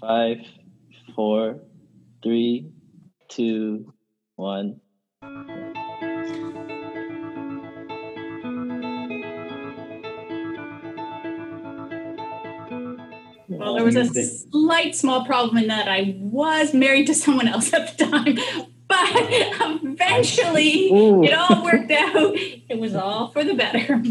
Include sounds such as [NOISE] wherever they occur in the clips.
Five, four, three, two, one. Well, there was a slight small problem in that I was married to someone else at the time, but eventually Ooh. it all worked out. It was all for the better.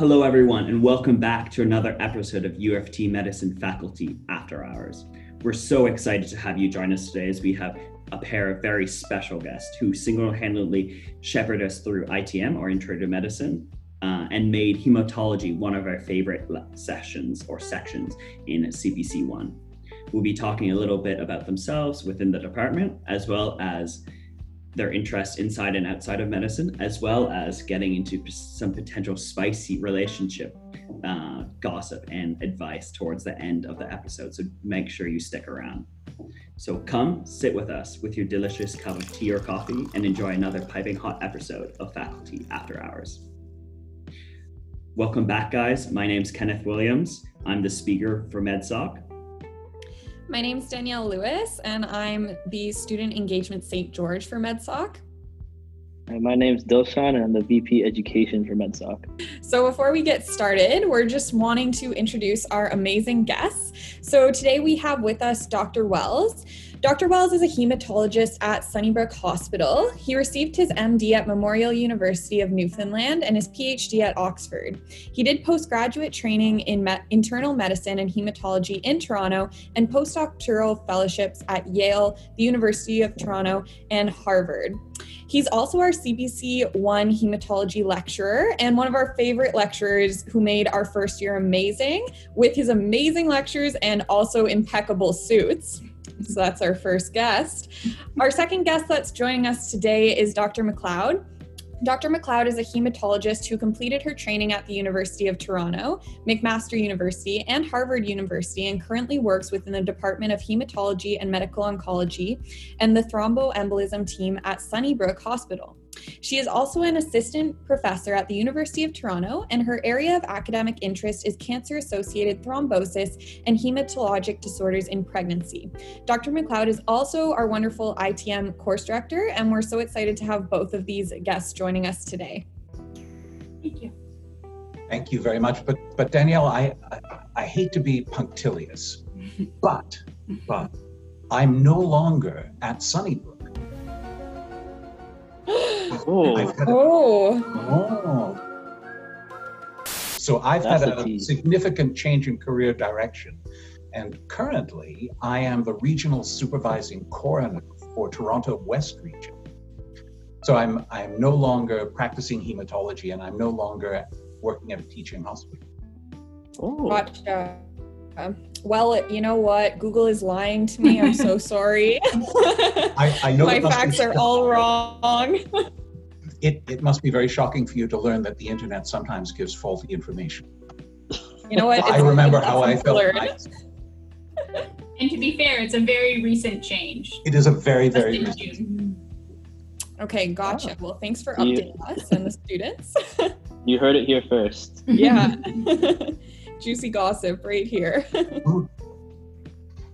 Hello, everyone, and welcome back to another episode of U of T Medicine Faculty After Hours. We're so excited to have you join us today as we have a pair of very special guests who single handedly shepherded us through ITM or Intro to Medicine uh, and made hematology one of our favorite sessions or sections in CPC 1. We'll be talking a little bit about themselves within the department as well as their interest inside and outside of medicine, as well as getting into some potential spicy relationship uh, gossip and advice towards the end of the episode. So make sure you stick around. So come sit with us with your delicious cup of tea or coffee and enjoy another piping hot episode of Faculty After Hours. Welcome back, guys. My name's Kenneth Williams. I'm the speaker for MedSoc. My name's Danielle Lewis, and I'm the Student Engagement St. George for MedSoc. And my name's Dilshan, and I'm the VP Education for MedSoc. So, before we get started, we're just wanting to introduce our amazing guests. So, today we have with us Dr. Wells. Dr. Wells is a hematologist at Sunnybrook Hospital. He received his MD at Memorial University of Newfoundland and his PhD at Oxford. He did postgraduate training in me- internal medicine and hematology in Toronto and postdoctoral fellowships at Yale, the University of Toronto, and Harvard. He's also our CPC 1 hematology lecturer and one of our favorite lecturers who made our first year amazing with his amazing lectures and also impeccable suits. So that's our first guest. Our second guest that's joining us today is Dr. McLeod. Dr. McLeod is a hematologist who completed her training at the University of Toronto, McMaster University, and Harvard University, and currently works within the Department of Hematology and Medical Oncology and the thromboembolism team at Sunnybrook Hospital. She is also an assistant professor at the University of Toronto, and her area of academic interest is cancer associated thrombosis and hematologic disorders in pregnancy. Dr. McLeod is also our wonderful ITM course director, and we're so excited to have both of these guests joining us today. Thank you. Thank you very much. But but Danielle, I I, I hate to be punctilious, [LAUGHS] but but I'm no longer at Sunnybrook. Oh, I've had a- Oh, oh. So I've That's had a a significant change in career direction, and currently I am the regional supervising coroner for Toronto West region. So I'm I'm no longer practicing hematology, and I'm no longer working at a teaching hospital. oh. gotcha. Um, Well, you know what? Google is lying to me. I'm so [LAUGHS] sorry. I, I know My it must be facts are all wrong. it, it must be very shocking for you to learn that the internet sometimes gives faulty information. You know what? I It's- remember how I felt. learned. And to be fair, it's a very recent change. It is a very, very recent. June. Okay, gotcha. Well, thanks for You- updating us and the students. You heard it here first. yeah. [LAUGHS] [LAUGHS] Juicy gossip right here. [LAUGHS]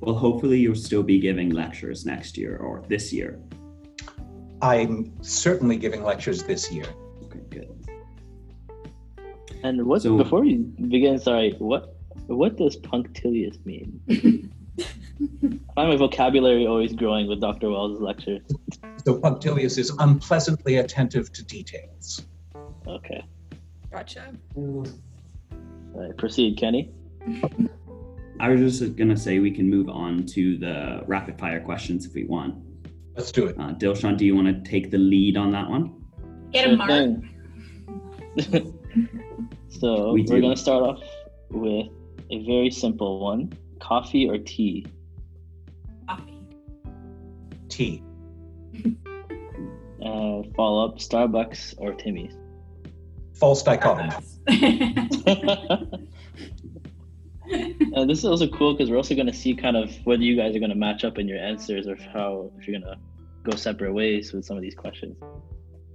Well, hopefully, you'll still be giving lectures next year or this year. I'm certainly giving lectures this year. Okay, good. And what So- before we begin, sorry, what what does punctilious mean? [LAUGHS] I find my vocabulary always growing with Dr. Wells' lectures. So punctilious is unpleasantly attentive to details. Okay. Gotcha. All right, proceed, Kenny. I was just gonna say we can move on to the rapid fire questions if we want. Let's do it. Uh, Dilshan, do you want to take the lead on that one? Get a mark. [LAUGHS] so we we're gonna start off with a very simple one: coffee or tea. Coffee. Tea. Uh, follow up: Starbucks or Timmy's. False dichotomy. [LAUGHS] Uh, this is also cool because we're also going to see kind of whether you guys are going to match up in your answers or how if you're going to go separate ways with some of these questions.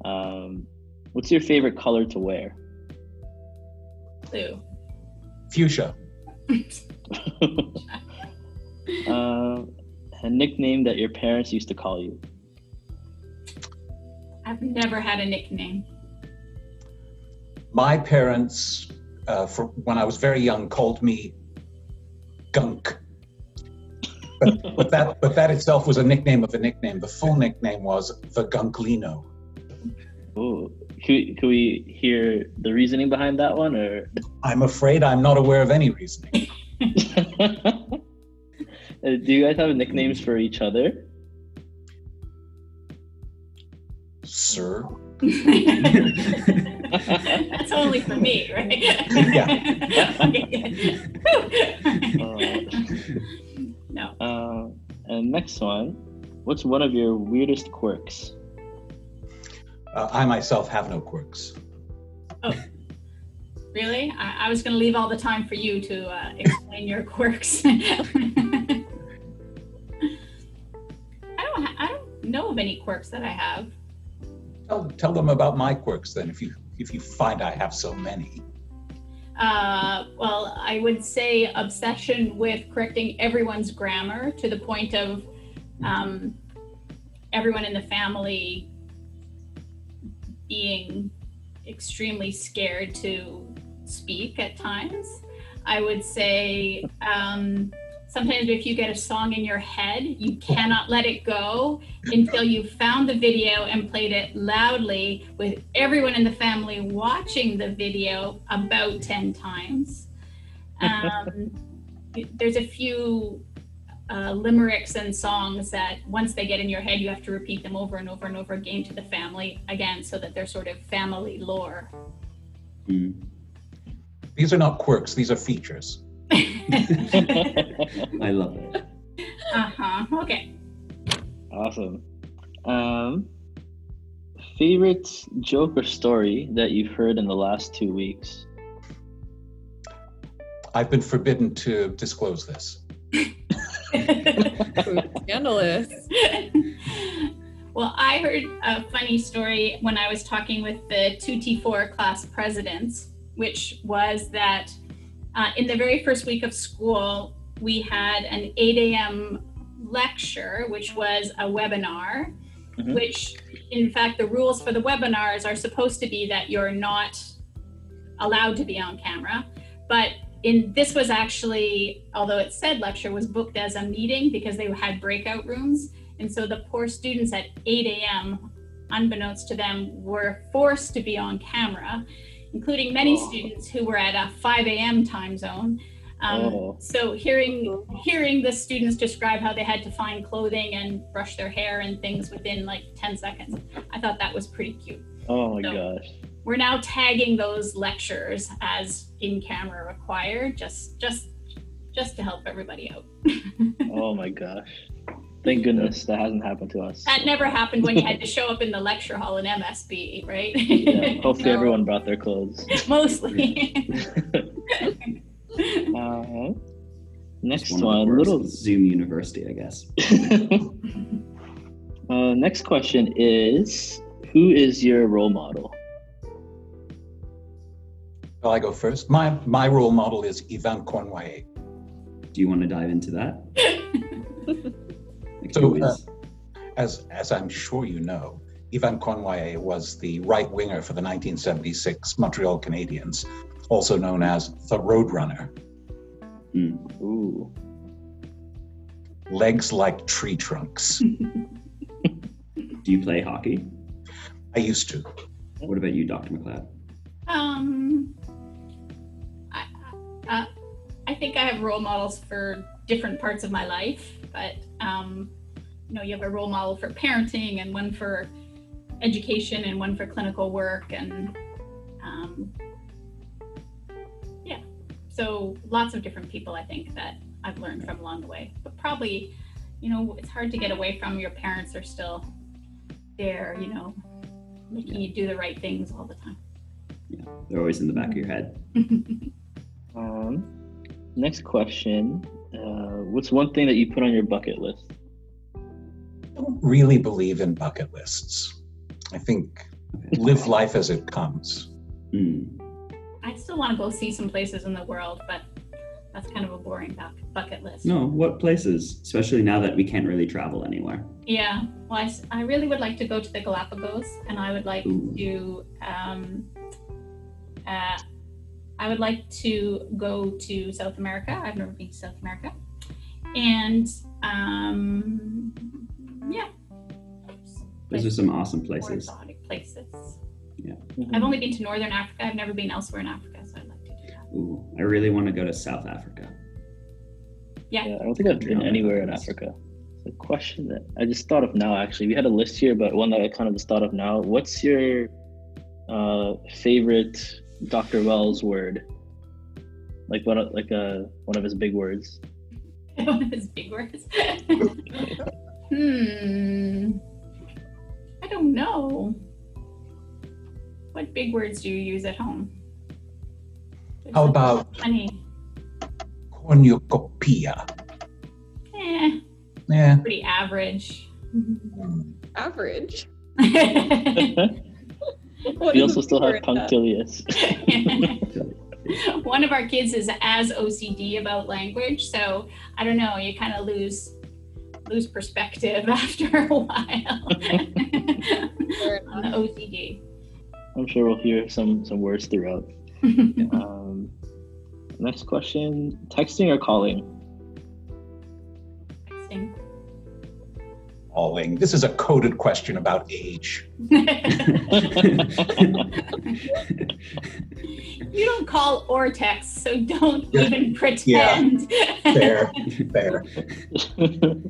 Um, what's your favorite color to wear? Blue. Fuchsia. [LAUGHS] uh, a nickname that your parents used to call you. I've never had a nickname. My parents, uh, for when I was very young, called me Gunk. But, [LAUGHS] but that but that itself was a nickname of a nickname. The full nickname was the Gunklino. Ooh. Can we, can we hear the reasoning behind that one, or? I'm afraid I'm not aware of any reasoning. [LAUGHS] Uh, Do you guys have nicknames for each other? Sir. [LAUGHS] That's only for me, right? Yeah. [LAUGHS] no. Uh, and next one, what's one of your weirdest quirks? Uh, I myself have no quirks. Oh, really? I, I was going to leave all the time for you to uh, explain your quirks. [LAUGHS] I don't. Ha- I don't know of any quirks that I have. Tell, tell them about my quirks then, if you if you find I have so many. Uh, well, I would say obsession with correcting everyone's grammar to the point of um, everyone in the family being extremely scared to speak at times. I would say um, sometimes if you get a song in your head, you cannot let it go until you've found the video and played it loudly with everyone in the family watching the video about 10 times. Um, [LAUGHS] there's a few uh, limericks and songs that once they get in your head, you have to repeat them over and over and over again to the family again so that they're sort of family lore. Mm. These are not quirks; these are features. [LAUGHS] I love it. Uh huh. Okay. Awesome. Um, favorite joke or story that you've heard in the last two weeks? I've been forbidden to disclose this. [LAUGHS] Scandalous. well, I heard a funny story when I was talking with the 2T4 class presidents, which was that uh, in the very first week of school, we had an 8 a.m. lecture, which was a webinar, Mhm. which, in fact, the rules for the webinars are supposed to be that you're not allowed to be on camera. But in this was actually, although it said lecture, was booked as a meeting because they had breakout rooms. And so the poor students at 8 a.m., unbeknownst to them, were forced to be on camera, including many Oh. students who were at a 5 a.m. time zone. Um, Oh. So hearing hearing the students describe how they had to find clothing and brush their hair and things within like 10 seconds, I thought that was pretty cute. Oh my No. gosh. We're now tagging those lectures as in camera required, just just just to help everybody out. [LAUGHS] Oh my gosh. Thank goodness that hasn't happened to us. That never happened when you had to show up in the lecture hall in MSB, right? Yeah, [LAUGHS] hopefully No. everyone brought their clothes. [LAUGHS] Mostly. [LAUGHS] Uh, next It's one of one, little. Zoom University, I guess. uh, next question is Who is your role model? Shall I go first? My my role model is Yvan Cournoyer. Do you want to dive into that? Like, So, uh, As as I'm sure you know, Yvan Cournoyer was the right winger for the 1976 Montreal Canadiens, also known as the Roadrunner. Hmm. Ooh. Legs like tree trunks. [LAUGHS] do you play hockey? I used to. What about you, Dr. McLeod? Um, I, uh, I think I have role models for different parts of my life, but um, you know, you have a role model for parenting and one for education and one for clinical work, and um, yeah, so lots of different people. I think that I've learned from along the way, but probably, you know, it's hard to get away from your parents are still there, you know, making you do the right things all the time. Yeah, they're always in the back of your head. [LAUGHS] Um, next question uh, What's one thing that you put on your bucket list? I don't really believe in bucket lists. I think live life as it comes. Hmm. I still want to go see some places in the world, but that's kind of a boring bucket list. No, what places? Especially now that we can't really travel anywhere. Yeah, well, I really would like to go to the Galapagos, and I would like Ooh. to. Um, uh, I would like to go to South America. I've never been to South America, and um, yeah, Those are some awesome more places. exotic places. Mhm. I've only been to Northern Africa. I've never been elsewhere in Africa, so I'd like to do that. Ooh, I really want to go to South Africa. Yeah. Yeah, I don't think I've been anywhere in Africa. The question that I just thought of now, actually, we had a list here, but one that I kind of just thought of now. What's your uh, favorite Dr. Wells word? Like what, like uh, one of his big words. [LAUGHS] One of his big words. [LAUGHS] hmm. I don't know. What big words do you use at home? There's How about Funny. cornucopia? Eh, Yeah. pretty average. Average. [LAUGHS] we also still have punctilious. [LAUGHS] One of our kids is as OCD about language, so I don't know. You kind of lose lose perspective [LAUGHS] after a while [LAUGHS] on the OCD. I'm sure we'll hear some some words throughout. Um, next question: texting or calling? Texting. Calling. This is a coded question about age. [LAUGHS] [LAUGHS] You don't call or text, so don't Yeah. even pretend. Yeah. Fair, fair.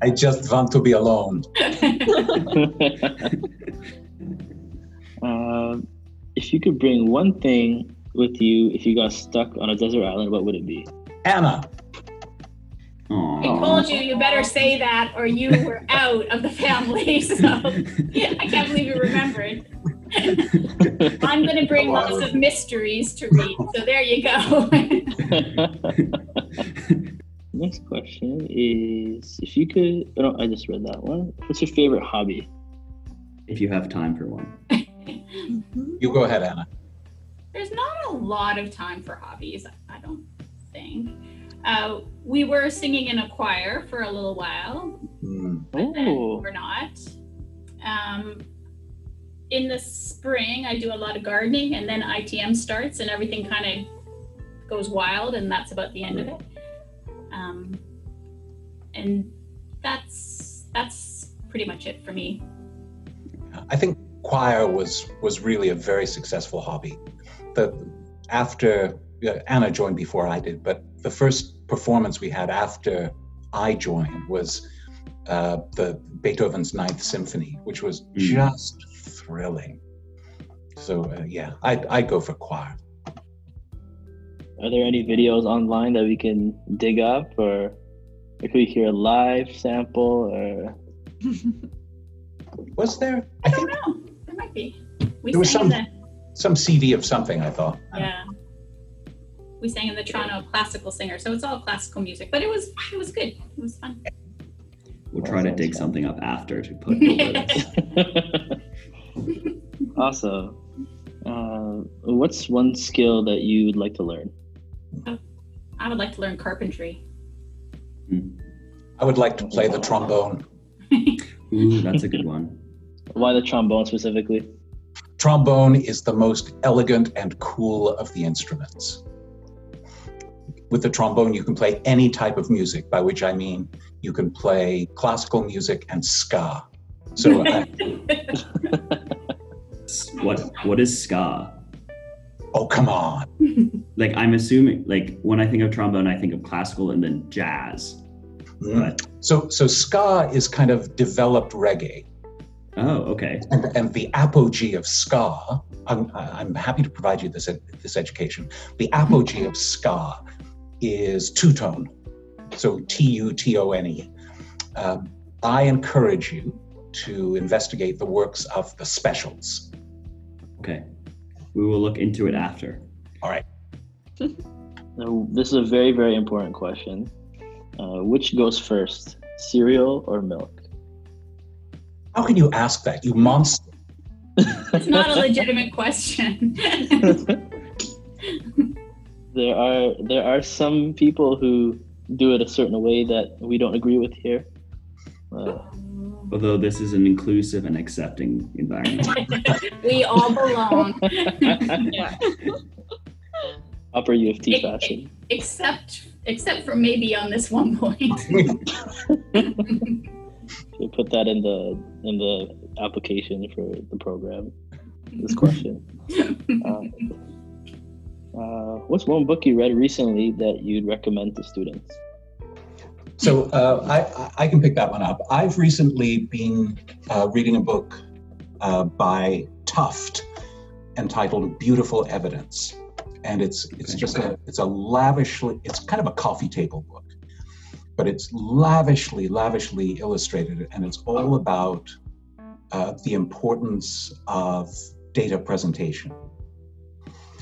I just want to be alone. [LAUGHS] um, if you could bring one thing with you if you got stuck on a desert island, what would it be? Anna, I told you, you better say that or you were [LAUGHS] out of the family. [LAUGHS] So I can't believe you remembered. [LAUGHS] I'm going to bring lots of mysteries to read. So there you go. Next question is if you could. Oh, no, I just read that one. What's your favorite hobby? if you have time for one. you go ahead, Anna. There's not a lot of time for hobbies, I don't think. Uh, we were singing in a choir for a little while, Hmm. but then we're not. Um, in the spring, I do a lot of gardening, and then ITM starts, and everything kind of goes wild, and that's about the end of it. Um, and that's that's pretty much it for me. I think choir was was really a very successful hobby. The after uh, Anna joined before I did, but the first performance we had after I joined was uh, the Beethoven's Ninth Symphony, which was Mm. just thrilling. So uh, yeah, I I go for choir. Are there any videos online that we can dig up, or if we hear a live sample, or [LAUGHS] Was there? I I don't think know. There might be. We There was some- the some CD of something. I thought. yeah. We sang in the Toronto Classical Singer, so it's all classical music. But it was it was good. It was fun. We'll try to dig something up after to put over this. [LAUGHS] [LAUGHS] awesome. Uh, what's one skill that you would like to learn? I would like to learn carpentry. I would like to play the trombone. [LAUGHS] Ooh, that's a good one. Why the trombone specifically? Trombone is the most elegant and cool of the instruments. With the trombone, you can play any type of music, by which I mean you can play classical music and ska. So, [LAUGHS] S- What what is ska? oh, come on. [LAUGHS] Like I'm assuming like when I think of trombone, I think of classical and then jazz. Mm-hmm. But So, so ska is kind of developed reggae. oh, okay. And, and the apogee of ska, I'm, I'm happy to provide you this, this education. The apogee of ska is two tone, so T U T O N E. Um, I encourage you to investigate the works of the specials. Okay. We will look into it after. All right. [LAUGHS] Now, this is a very, very important question. Uh, which goes first, cereal or milk? How can you ask that, you monster? [LAUGHS] It's not a legitimate question. [LAUGHS] there are there are some people who do it a certain way that we don't agree with here. Uh, Although this is an inclusive and accepting environment. [LAUGHS] we all belong, Yeah. [LAUGHS] upper U of T It- fashion. except except for maybe on this one point. [LAUGHS] We put that in the in the application for the program. This question. Uh, uh, what's one book you read recently that you'd recommend to students? So uh, I, I- can pick that one up. I've recently been uh, reading a book uh, by Tufte entitled "Beautiful Evidence," and it's it's just a it's a lavishly it's kind of a coffee table book, but it's lavishly lavishly illustrated, and it's all about uh, the importance of data presentation.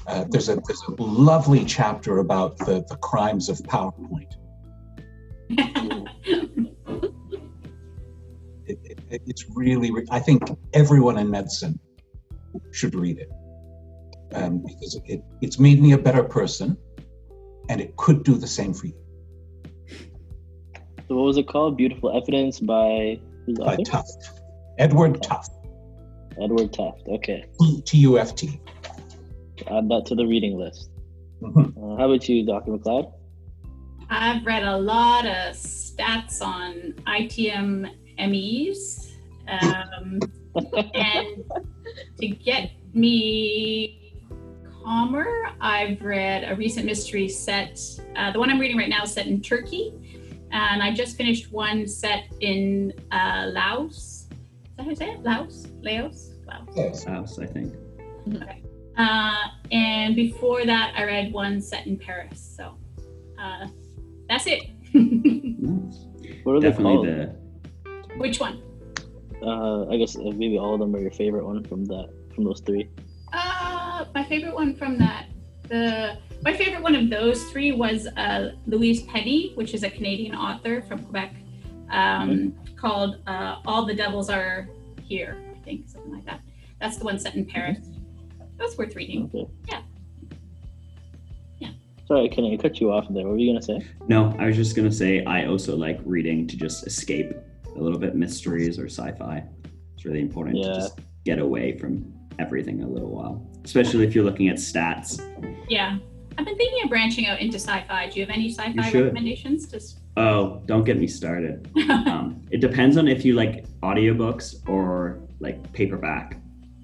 Uh, there's a there's a lovely chapter about the the crimes of PowerPoint. [LAUGHS] it, it, it's really re- i think everyone in medicine should read it um, because it, it's made me a better person and it could do the same for you So what was it called? Beautiful Evidence by by Tufte edward Tufte Edward Tufte. Okay, t-u-f-t add that to the reading list. Mhm. Uh, how about you, Dr. McLeod? I've read a lot of stats on ITM MEs. Um, [LAUGHS] and to get me calmer, I've read a recent mystery set. Uh, the one I'm reading right now is set in Turkey. And I just finished one set in uh, Laos. Is that how you say it? Laos? Laos? Laos. yes. House, I think. Uh, and before that, I read one set in Paris. So uh, that's it. What are they called? the Which one? Uh, I guess uh, maybe all of them are your favorite one from that from those three. Uh, my favorite one from that. The my favorite one of those three was uh, Louise Penny, which is a Canadian author from Quebec, um, called uh, "All the Devils Are Here." I think something like that. That's the one set in Paris. That's worth reading. Okay. Yeah. Yeah. Sorry, can I cut you off there? What were you gonna say? No, I was just gonna say I also like reading to just escape a little bit mysteries or sci-fi. It's really important Yeah. to just get away from everything a little while, especially if you're looking at stats. Yeah, I've been thinking of branching out into sci-fi. Do you have any sci-fi recommendations? Just Oh, don't get me started. [LAUGHS] Um, it depends on if you like audiobooks or like paperback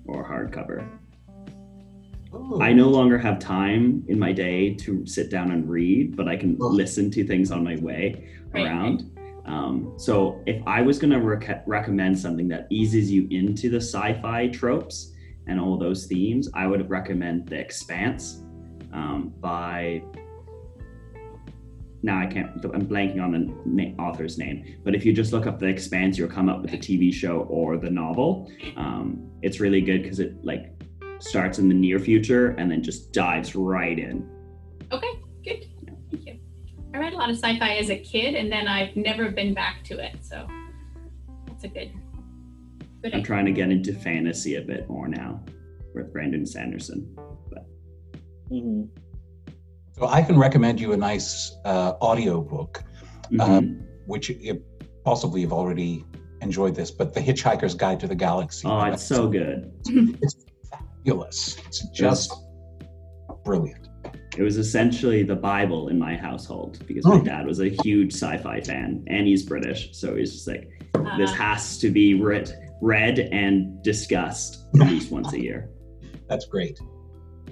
or hardcover. Ooh. I no longer have time in my day to sit down and read, but I can Ugh. listen to things on my way Right, around. Um, so if I was going to rec- recommend something that eases you into the sci-fi tropes and all those themes, I would recommend The Expanse um, by. Now I can't. I'm blanking on the na- author's name, but if you just look up The Expanse, you'll come up with the TV show or the novel. Um, it's really good because it like starts in the near future and then just dives right in. okay, good. Thank you. I read a lot of sci-fi as a kid, and then I've never been back to it. So that's a good. Good. I'm idea. trying to get into fantasy a bit more now with Brandon Sanderson. hmm so i can recommend you a nice uh, audio book Mhm. Um, which you possibly have already enjoyed this but the hitchhiker's guide to the galaxy oh, it's so good. [LAUGHS] fabulous it's just brilliant It was essentially the Bible in my household because my Oh. dad was a huge sci-fi fan and he's British, so he's just like, this Uh, has to be read, read and discussed at [LAUGHS] least once a year. that's great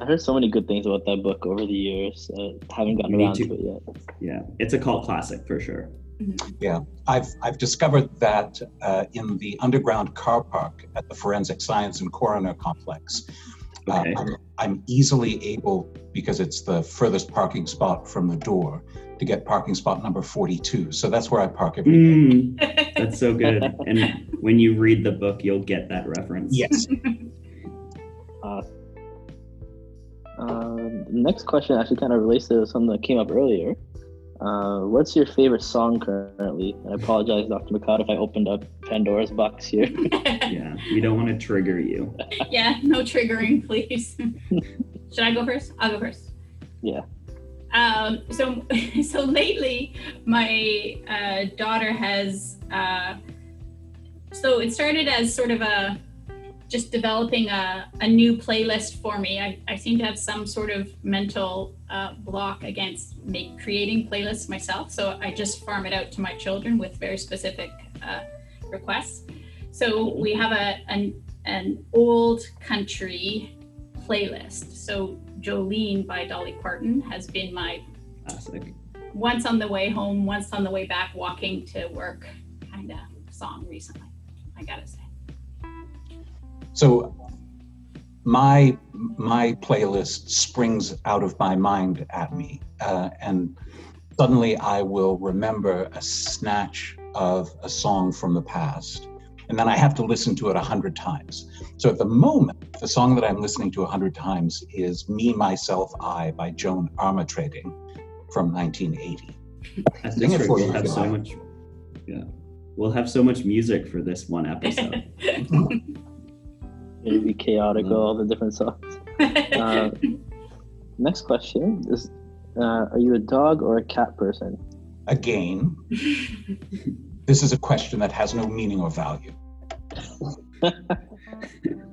I heard so many good things about that book over the years. Uh, haven't gotten Me around too. to it yet. Yeah, it's a cult classic for sure. I've I've discovered that uh, in the underground car park at the Forensic Science and Coroner Complex. Uh, I'm, I'm easily able, because it's the furthest parking spot from the door, to get parking spot number 42. So that's where I park every day. Mm, [LAUGHS] that's so good. And when you read the book, you'll get that reference. Yes. [LAUGHS] Uh, the next question actually kind of relates to something that came up earlier. Uh, what's your favorite song currently? I apologize, Dr. McLeod, if I opened up Pandora's box here. [LAUGHS] Yeah, we don't want to trigger you. yeah, no triggering, please. Should I go first? I'll go first. Yeah. Um, so, [LAUGHS] so lately, my uh, daughter has. Uh, so it started as sort of a just developing a, a new playlist for me. I, I seem to have some sort of mental uh, block against make, creating playlists myself. So I just farm it out to my children with very specific uh, requests. So we have a an, an old country playlist. So Jolene by Dolly Parton has been my Classic. once on the way home, once on the way back, walking to work kind of song recently. I gotta say. So my my playlist springs out of my mind at me, uh, and suddenly I will remember a snatch of a song from the past, and then I have to listen to it a hundred times. So at the moment, the song that I'm listening to a hundred times is "Me, Myself, I" by Joan Armatrading from 1980. That's Sing for We'll have so much. Yeah, we'll have so much music for this one episode. [LAUGHS] It'll be chaotic, all the different songs. [LAUGHS] Uh, next question is uh, Are you a dog or a cat person? Again, this is a question that has no meaning or value. [LAUGHS]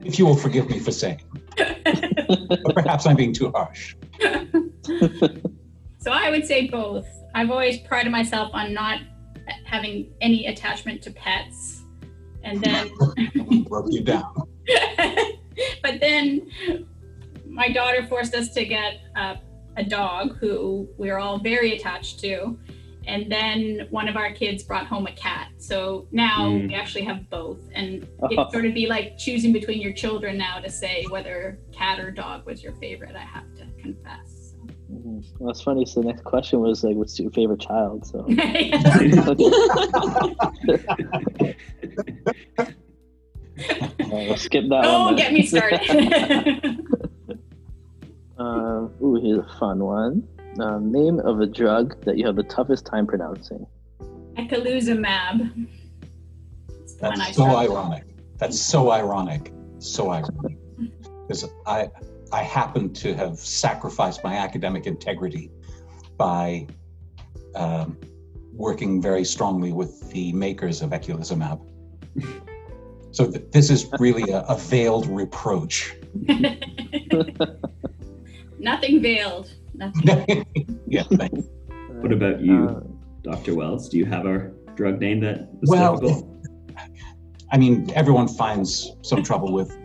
if you will forgive me for saying, [LAUGHS] but perhaps I'm being too harsh. so I would say both. I've always prided myself on not having any attachment to pets. And then Broke you down. [LAUGHS] but then my daughter forced us to get uh, a dog who we are all very attached to. And then one of our kids brought home a cat. So now Mm. we actually have both. And [LAUGHS] it sort of be like choosing between your children now to say whether cat or dog was your favorite, I have to confess. Mhm. Well, that's funny. So the next question was like, "What's your favorite child?" So [LAUGHS] we'll skip that Don't one. get me started. [LAUGHS] Um, ooh, here's a fun one. Um, name of a drug that you have the toughest time pronouncing. Eculizumab. It's I That's so struggle. ironic. That's so ironic. So ironic. Because I, I happen to have sacrificed my academic integrity by um, working very strongly with the makers of eculizumab. So th- this is really a, a veiled reproach. [LAUGHS] Nothing veiled. Nothing. [LAUGHS] yeah, thank you. What about you, Uh, Dr. Wells? Do you have a drug name that Well, difficult? I mean, everyone finds some trouble with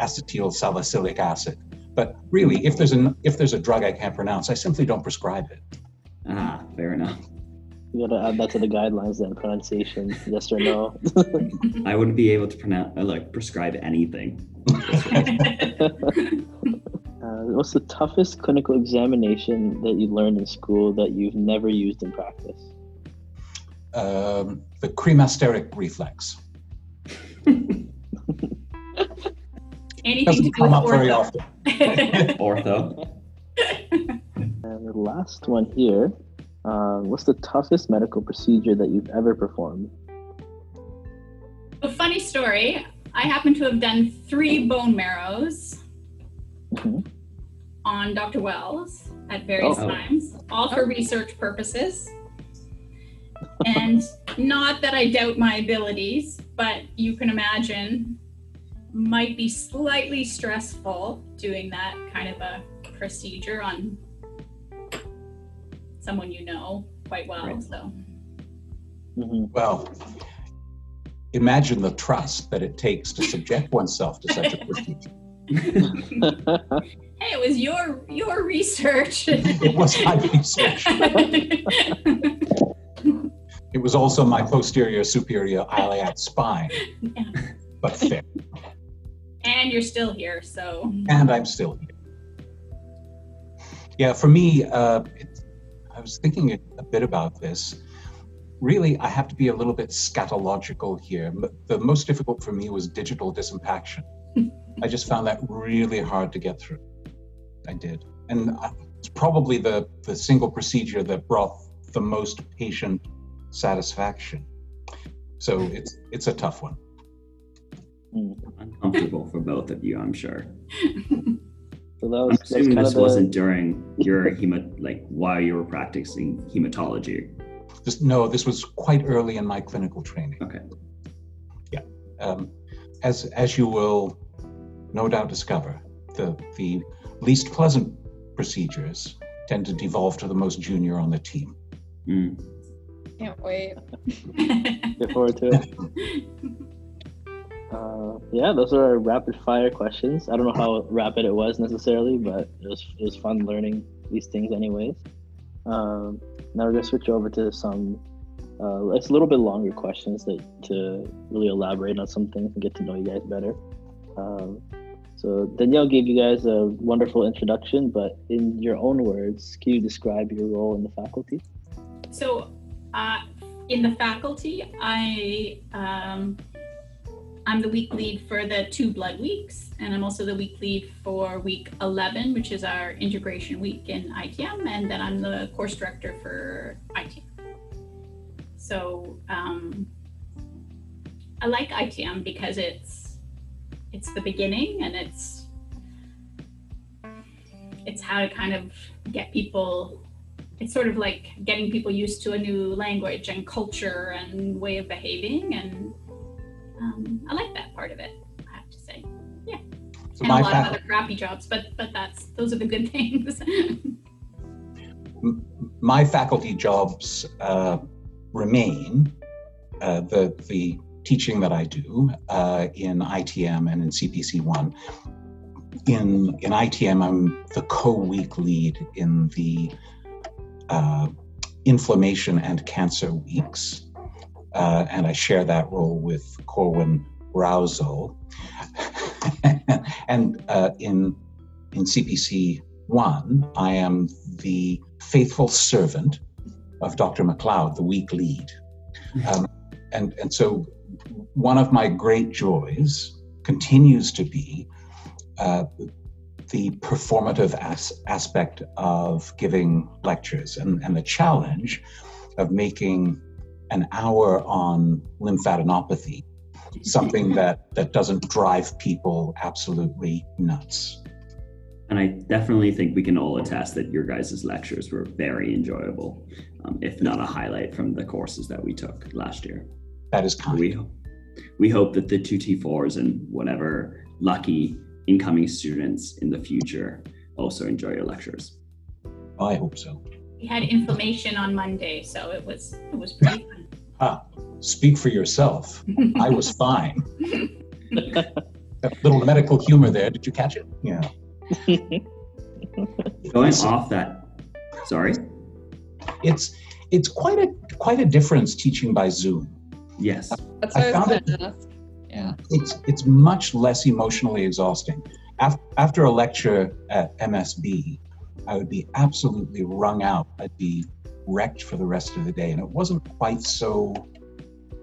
acetyl salicylic acid, but really, if there's an if there's a drug I can't pronounce, I simply don't prescribe it. Ah, fair enough. You gotta add that to the guidelines then. Pronunciation, yes or no. [LAUGHS] I wouldn't be able to pronounce, uh, like, prescribe anything. [LAUGHS] Uh, what's the toughest clinical examination that you learned in school that you've never used in practice? Um, the cremasteric reflex [LAUGHS] Anything doesn't do come with up very often. Ortho. And the last one here. Uh, what's the toughest medical procedure that you've ever performed? A funny story. I happen to have done three bone marrows Mhm. on Dr. Wells at various Oh. times, all for research purposes. And not that I doubt my abilities, but you can imagine might be slightly stressful doing that kind of a procedure on someone you know quite well. Right. So Mhm. Well, imagine the trust that it takes to subject [LAUGHS] oneself to such a procedure. [LAUGHS] hey, it was your your research. [LAUGHS] It was my research. It was also my posterior superior iliac spine, Yeah. but thick. and you're still here, so and I'm still here. Yeah, for me, uh, it, I was thinking a, a bit about this. Really, I have to be a little bit scatological here. The most difficult for me was digital disimpaction. [LAUGHS] I just found that really hard to get through. I did, and it's probably the the single procedure that brought the most patient satisfaction. So it's it's a tough one. Mm. Uncomfortable for both of you, I'm sure. [LAUGHS] So that I'm was that's assuming kind this of the, wasn't during your hemo, like while you were practicing hematology. This, no, this was quite early in my clinical training. Okay. Yeah. Um, as as you will no doubt discover, the the least pleasant procedures tend to devolve to the most junior on the team. Mm. Can't wait. Look forward to it. [LAUGHS] Uh, yeah, those are rapid fire questions. I don't know how rapid it was necessarily, but it was it was fun learning these things anyways. Um, now we're gonna switch over to some uh, it's a little bit longer questions that to really elaborate on some things and get to know you guys better. Um, so Danielle gave you guys a wonderful introduction, but in your own words, can you describe your role in the faculty? So, uh, in the faculty, I um, I'm the week lead for the two blood weeks, and I'm also the week lead for week 11, which is our integration week in ITM, and then I'm the course director for ITM. So um, I like ITM because it's it's the beginning and it's it's how to kind of get people it's sort of like getting people used to a new language and culture and way of behaving and um, i like that part of it i have to say yeah. So and a my lot of other crappy jobs but but that's those are the good [LAUGHS] things my faculty jobs uh, remain uh, the the teaching that I do uh, in ITM and in CPC one. In in ITM, I'm the co-week lead in the uh, inflammation and cancer weeks, uh, and I share that role with Corwin Rousel. [LAUGHS] and uh, in in CPC one, I am the faithful servant of Dr. McLeod, the week lead. Um, and, and so one of my great joys continues to be uh, the performative as- aspect of giving lectures and, and the challenge of making an hour on lymphadenopathy something [LAUGHS] that, that doesn't drive people absolutely nuts. And I definitely think we can all attest that your guys' lectures were very enjoyable, um, if not a highlight from the courses that we took last year. That is kind. We we hope that the two T4s and whatever lucky incoming students in the future also enjoy your lectures. I hope so. we had inflammation on monday so it was it was pretty fun Ah, speak for yourself. I was [LAUGHS] fine. That little medical humor there. Did you catch it? Yeah. [LAUGHS] Going off that, sorry. It's it's quite a quite a difference teaching by Zoom. Yes. That's I what found going to ask. Yeah. It's it's much less emotionally exhausting. After, after a lecture at MSB, I would be absolutely wrung out. I'd be wrecked for the rest of the day, and it wasn't quite so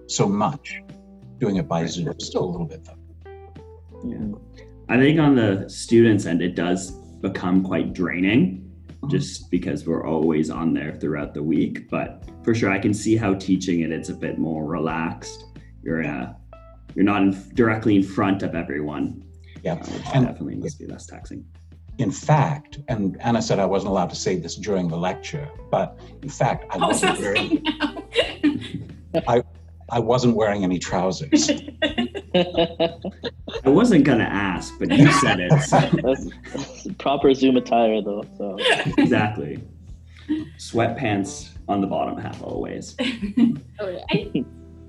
so much doing it by Zoom. Still a little bit though. Yeah, I think on the students end, it does become quite draining just because we're always on there throughout the week. But for sure, I can see how teaching it, it's a bit more relaxed. You're a, you're not in, directly in front of everyone. Yeah. uh, And- definitely must be less taxing. In fact, and Anna said I wasn't allowed to say this during the lecture, but in fact, I [LAUGHS] oh wasn't wearing, now [LAUGHS] I wasn't wearing any trousers. [LAUGHS] I wasn't gonna ask, but you said it. so- That's, that's proper Zoom attire though. So exactly. Sweatpants on the bottom half always. Oh, yeah. I,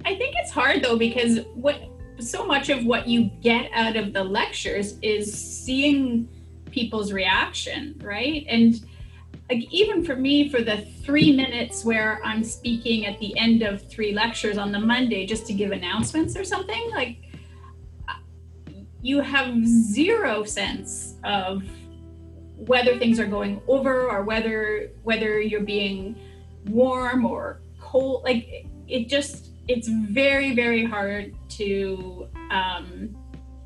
I think it's hard though because what so much of what you get out of the lectures is seeing people's reaction, right? And like even for me, for the three minutes where I'm speaking at the end of three lectures on the Monday just to give announcements or something, like you have zero sense of whether things are going over or whether whether you're being warm or cold like it just it's very very hard to um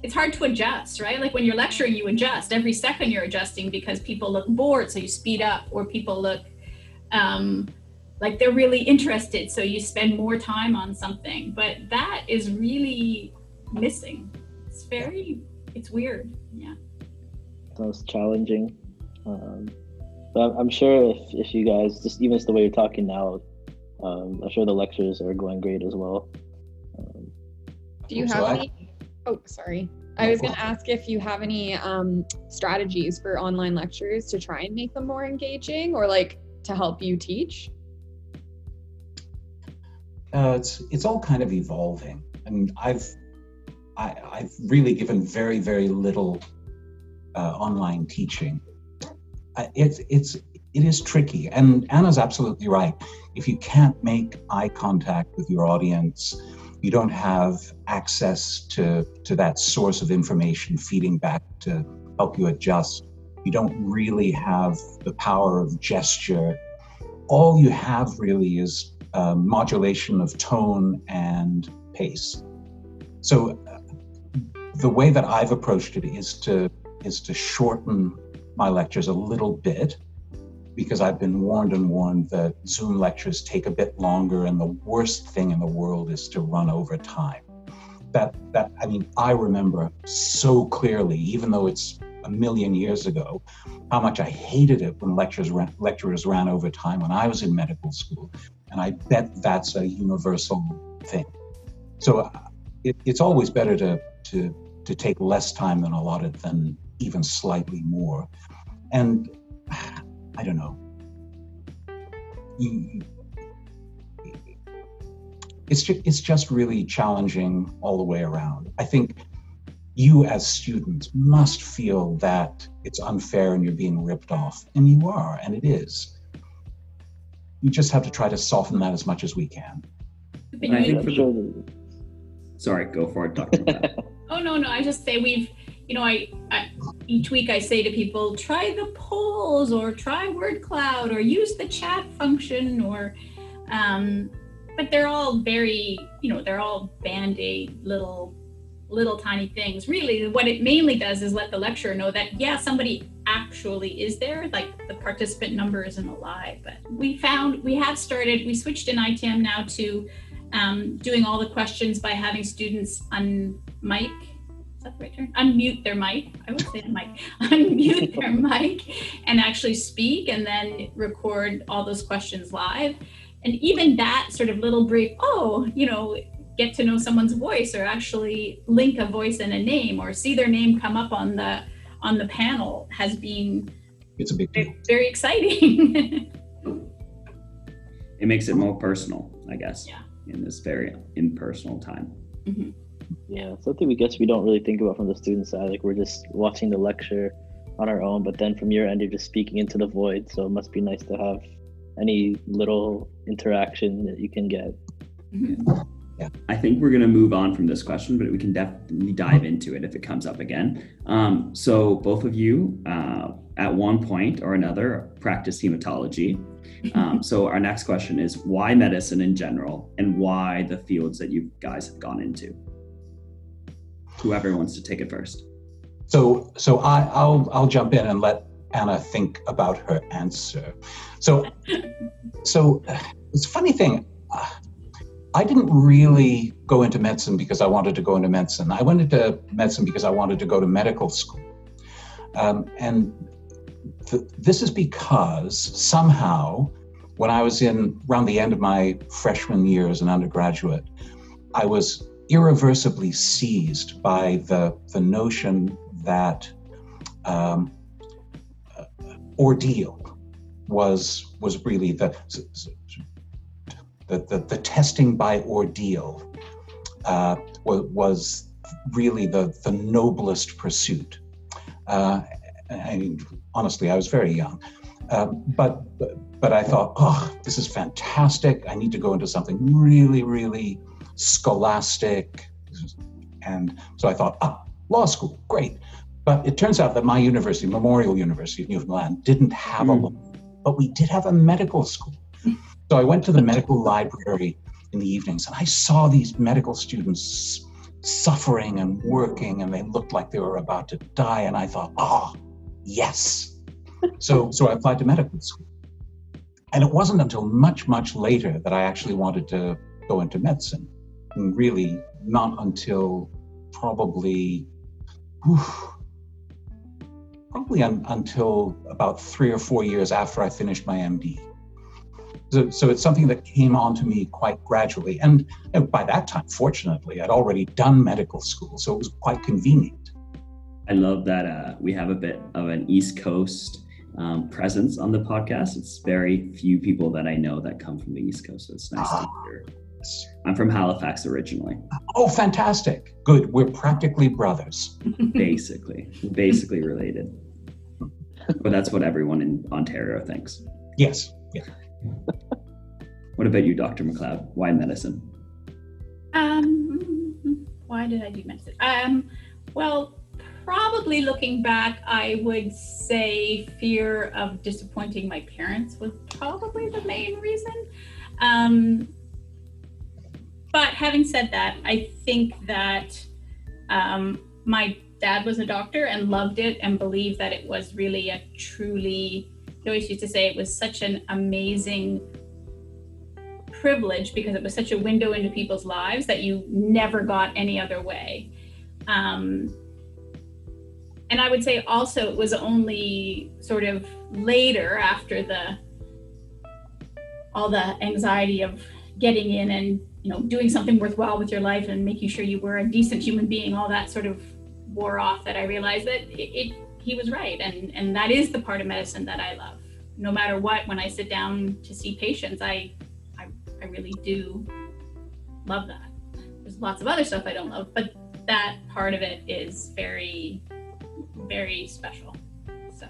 it's hard to adjust right like when you're lecturing you adjust every second you're adjusting because people look bored so you speed up or people look um like they're really interested so you spend more time on something but that is really missing it's very it's weird yeah sounds challenging. Um, but I'm sure if, if you guys just even just the way you're talking now, um, I'm sure the lectures are going great as well. Um, Do you So have I- any? Oh, sorry. I was going to ask if you have any um, strategies for online lectures to try and make them more engaging or like to help you teach. Uh, it's it's all kind of evolving, and I've I, I've really given very very little uh, online teaching. Uh, it's it's it is tricky, and Anna's absolutely right. If you can't make eye contact with your audience, you don't have access to to that source of information feeding back to help you adjust. You don't really have the power of gesture. All you have really is uh, modulation of tone and pace. So uh, the way that I've approached it is to is to shorten my lectures a little bit because I've been warned and warned that Zoom lectures take a bit longer and the worst thing in the world is to run over time. That that I mean I remember so clearly even though it's a million years ago how much I hated it when lectures ran, lecturers ran over time when I was in medical school and I bet that's a universal thing. So uh, it, it's always better to, to, to take less time than allotted than even slightly more. And I don't know. It's, just, it's just really challenging all the way around. I think you as students must feel that it's unfair and you're being ripped off, and you are, and it is we just have to try to soften that as much as we can. And I think for the- Sorry, go for it, Dr. [LAUGHS] Oh no, no. I just say we've, you know, I, I each week I say to people, try the polls or try word cloud or use the chat function or, um, but they're all very, you know, they're all band aid little, little tiny things. Really, what it mainly does is let the lecturer know that yeah, somebody actually is there. Like the participant number isn't a lie, but we found we have started. We switched in ITM now to um, doing all the questions by having students on mic. Is that the right term? Unmute their mic. I would say mic. [LAUGHS] Unmute their mic and actually speak and then record all those questions live. And even that sort of little brief, oh, you know, get to know someone's voice or actually link a voice and a name or see their name come up on the on the panel has been It's a big deal. very exciting. [LAUGHS] it makes it more personal, I guess, Yeah. in this very impersonal time. Mm-hmm. Yeah, something we guess we don't really think about from the student side. Like we're just watching the lecture on our own, but then from your end, you're just speaking into the void. So it must be nice to have any little interaction that you can get. Yeah, I think we're going to move on from this question, but we can definitely dive into it if it comes up again. Um, so, both of you, uh, at one point or another, practice hematology. Um, so, our next question is why medicine in general and why the fields that you guys have gone into? Whoever wants to take it first. So, so I, I'll I'll jump in and let Anna think about her answer. So, so it's a funny thing. uh, I didn't really go into medicine because I wanted to go into medicine. I went into medicine because I wanted to go to medical school, um, and th- this is because somehow, when I was in around the end of my freshman year as an undergraduate, I was irreversibly seized by the the notion that um, uh, ordeal was was really the the, the, the testing by ordeal uh, was, really the, the noblest pursuit. Uh, I mean, honestly, I was very young, uh, but but I thought, oh, this is fantastic. I need to go into something really, really scholastic, and so I thought, ah, law school, great. But it turns out that my university, Memorial University of Newfoundland, didn't have a Mm. law, but we did have a medical school. So I went to the [LAUGHS] medical library in the evenings and I saw these medical students suffering and working and they looked like they were about to die. And I thought, oh, yes. [LAUGHS] So, so I applied to medical school. And it wasn't until much, much later that I actually wanted to go into medicine. Really, not until probably probably un, until about three or four years after I finished my MD. So, so it's something that came onto me quite gradually. And, and by that time, fortunately, I'd already done medical school, so it was quite convenient. I love that uh, we have a bit of an East Coast um, presence on the podcast. It's very few people that I know that come from the East Coast, so it's nice to [GASPS] Ah. Hear. I'm from Halifax originally, Oh, fantastic. Good. We're practically brothers. [LAUGHS] basically, basically related. But that's what everyone in Ontario thinks. Yes. Yeah. [LAUGHS] What about you, Dr. McLeod? Why medicine? Um, why did I do medicine? Um, well, probably looking back, I would say fear of disappointing my parents was probably the main reason. Um, but having said that, I think that um, my dad was a doctor and loved it and believed that it was really a truly, he always used to say it was such an amazing privilege because it was such a window into people's lives that you never got any other way. Um, and I would say also it was only sort of later after the all the anxiety of getting in and you know doing something worthwhile with your life and making sure you were a decent human being all that sort of wore off that I realized that it, it he was right. And and that is the part of medicine that I love. No matter what when I sit down to see patients I I, I really do love that. There's lots of other stuff I don't love but that part of it is very very special. So.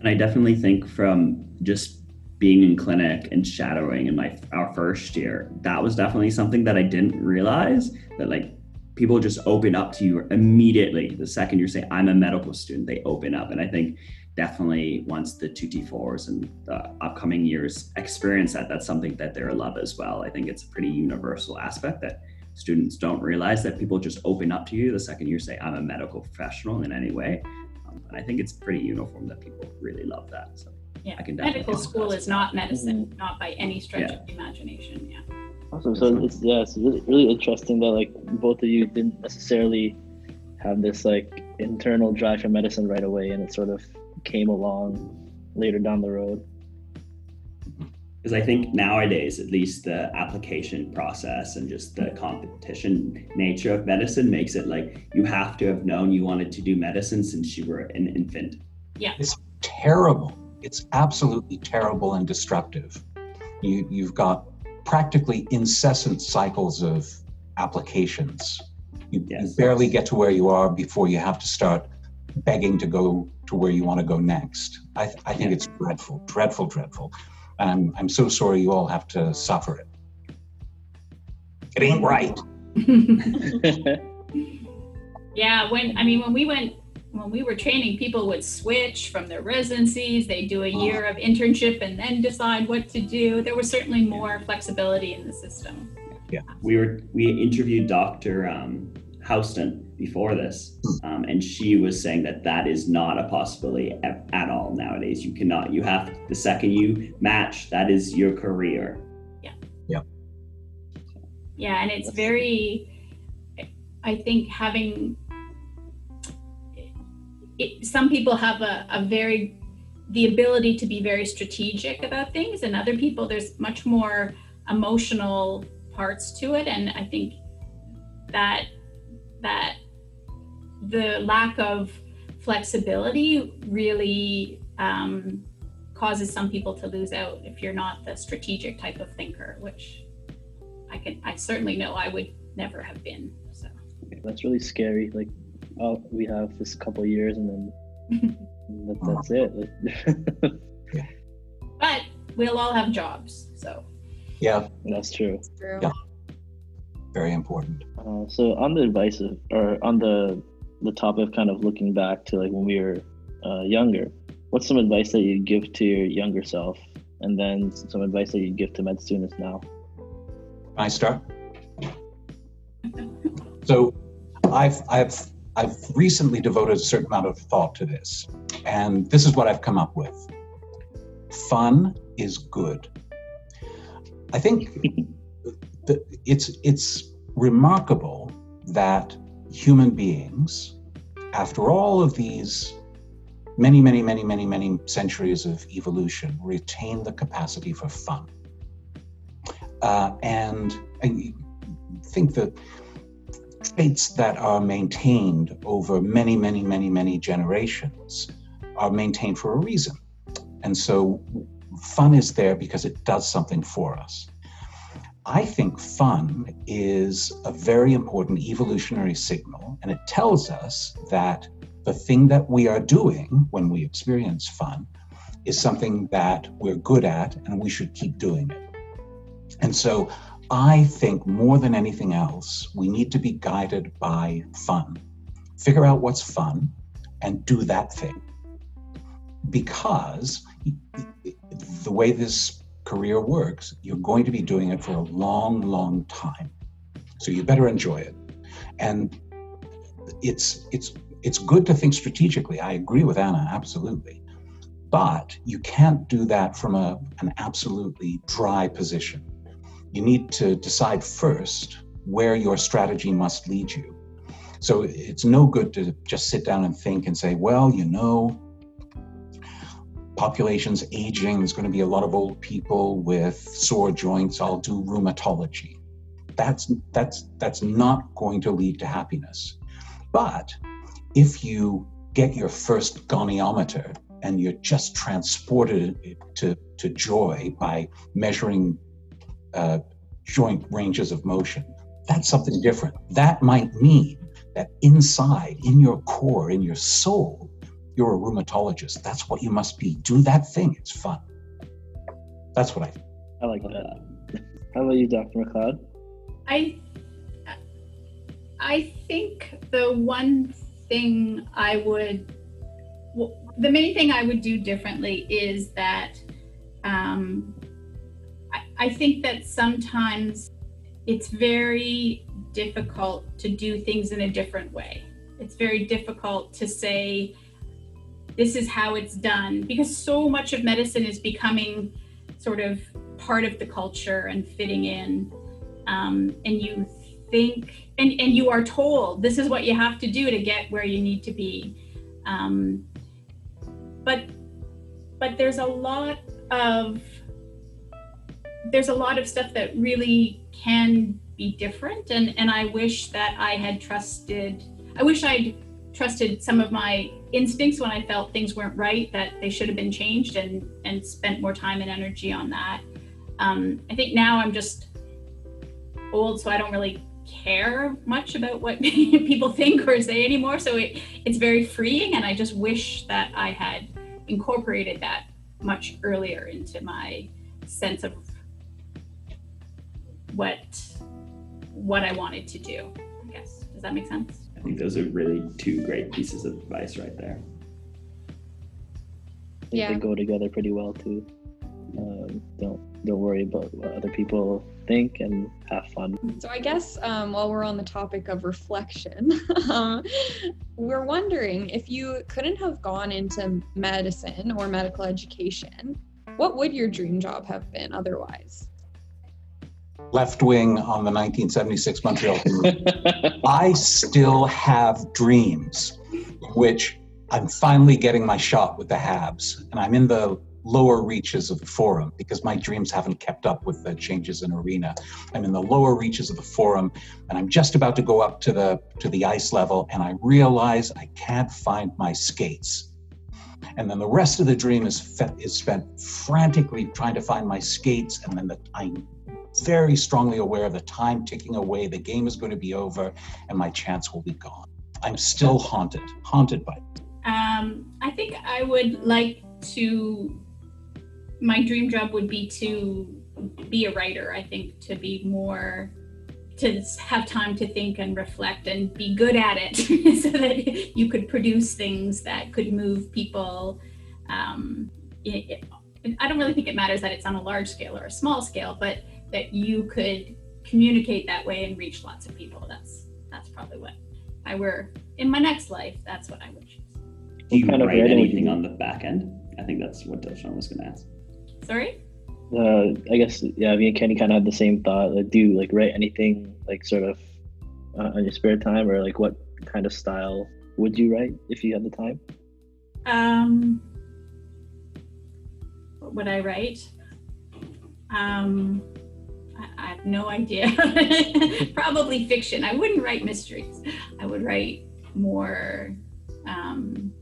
And I definitely think from just being in clinic and shadowing in my our first year, that was definitely something that I didn't realize that like people just open up to you immediately the second you say I'm a medical student, they open up. And I think definitely once the two T4s and the upcoming years experience that, that's something that they're love as well. I think it's a pretty universal aspect that students don't realize that people just open up to you the second you say I'm a medical professional in any way. Um, and I think it's pretty uniform that people really love that. So yeah I can definitely medical school is not medicine not by any stretch Yeah. of the imagination yeah Awesome. So it's yeah, it's really, really interesting that like both of you didn't necessarily have this like internal drive for medicine right away, and it sort of came along later down the road. because I think nowadays, at least the application process and just the competition nature of medicine makes it like you have to have known you wanted to do medicine since you were an infant. Yeah, it's terrible. It's absolutely terrible and destructive. You, you've got practically incessant cycles of applications. You, you barely get to where you are before you have to start begging to go to where you want to go next. I, th- I think Yeah. it's dreadful, dreadful, dreadful. And I'm, I'm so sorry you all have to suffer it. It ain't right. [LAUGHS] [LAUGHS] yeah when i mean when we went when we were training people would switch from their residencies they do a year of internship and then decide what to do there was certainly more flexibility in the system Yeah, We were we interviewed Dr. Um, Houston before this, um, and she was saying that that is not a possibility at, at all nowadays. You cannot. You have the second you match, that is your career. yeah Yeah. Yeah, and it's very i think having it, some people have a, a very the ability to be very strategic about things and other people there's much more emotional parts to it and i think that that the lack of flexibility really um, causes some people to lose out if you're not the strategic type of thinker which i can i certainly know i would never have been so That's really scary. Like, oh, we have this couple years, and then [LAUGHS] that, that's it. [LAUGHS] but we'll all have jobs so Yeah, that's true. True. Yeah. very important. Uh, so on the advice of, or on the the topic of kind of looking back to like when we were uh, younger, what's some advice that you'd give to your younger self, and then some advice that you'd give to med students now? Can I start? So, I've I've I've recently devoted a certain amount of thought to this, and this is what I've come up with. Fun is good. I think [LAUGHS] it's it's remarkable that human beings, after all of these many, many, many, many, many centuries of evolution retain the capacity for fun. Uh, and I think that traits that are maintained over many, many, many, many generations are maintained for a reason. And so fun is there because it does something for us. I think fun is a very important evolutionary signal, and it tells us that the thing that we are doing when we experience fun is something that we're good at and we should keep doing it. And so I think more than anything else, we need to be guided by fun. Figure out what's fun and do that thing. Because the way this career works, you're going to be doing it for a long, long time. So you better enjoy it. And it's it's it's good to think strategically. I agree with Anna, absolutely. But you can't do that from a, an absolutely dry position. You need to decide first where your strategy must lead you. So it's no good to just sit down and think and say, well, you know, population's aging, there's going to be a lot of old people with sore joints, I'll do rheumatology. That's that's that's not going to lead to happiness. But if you get your first goniometer and you're just transported to, to joy by measuring uh, joint ranges of motion, that's something different. That might mean that inside, in your core, in your soul, you're a rheumatologist. That's what you must be. Do that thing. It's fun. That's what I think. I like that. How about you, Dr. McLeod? I I think the one thing I would, well, the main thing I would do differently is that um, I, think that sometimes it's very difficult to do things in a different way. It's very difficult to say, this is how it's done, because so much of medicine is becoming sort of part of the culture and fitting in. Um, and you think and and you are told this is what you have to do to get where you need to be um, but but there's a lot of there's a lot of stuff that really can be different and and i wish that i had trusted i wish i'd trusted some of my instincts when i felt things weren't right that they should have been changed and and spent more time and energy on that um, i think now i'm just old so i don't really care much about what [LAUGHS] people think or say anymore. So it, it's very freeing. And I just wish that I had incorporated that much earlier into my sense of what what I wanted to do. I guess. Does that make sense? I think those are really two great pieces of advice right there. yeah. they go together pretty well too. Um, don't don't worry about what other people think and have fun. So I guess um, while we're on the topic of reflection, um, [LAUGHS] we're wondering if you couldn't have gone into medicine or medical education, what would your dream job have been otherwise? Left wing on the 1976 Montreal. [LAUGHS] I still have dreams, which I'm finally getting my shot with the Habs, and I'm in the lower reaches of the forum because my dreams haven't kept up with the changes in arena. I'm in the lower reaches of the forum and I'm just about to go up to the to the ice level and I realize I can't find my skates. And then the rest of the dream is fe- is spent frantically trying to find my skates and then the, I'm very strongly aware of the time ticking away. The game is going to be over and my chance will be gone. I'm still haunted, haunted by it. Um, I think I would like to my dream job would be to be a writer. I think to be more to have time to think and reflect and be good at it [LAUGHS] so that you could produce things that could move people um, it, it, i don't really think it matters that it's on a large scale or a small scale but that you could communicate that way and reach lots of people that's that's probably what i were in my next life that's what i would choose do you write anything on the back end i think that's what Deshaun was going to ask Sorry? Uh, I guess yeah. Me and Kenny kind of had the same thought. Like, do you like write anything like sort of uh, on your spare time, or like what kind of style would you write if you had the time? Um, what would I write? Um, I, I have no idea. [LAUGHS] Probably fiction. I wouldn't write mysteries. I would write more um,